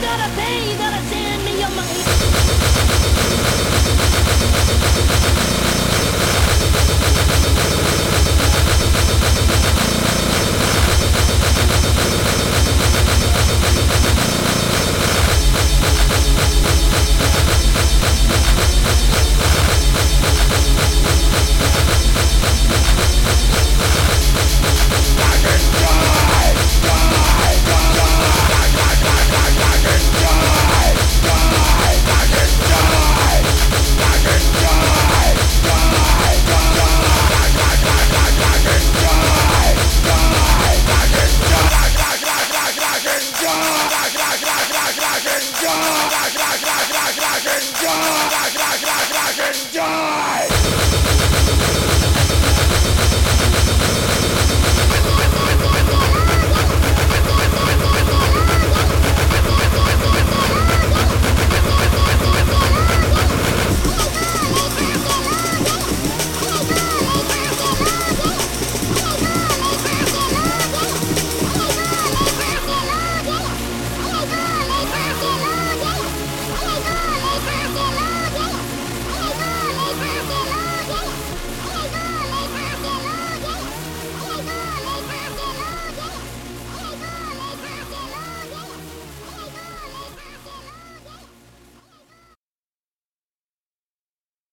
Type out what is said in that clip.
gotta pay, you gotta send Die!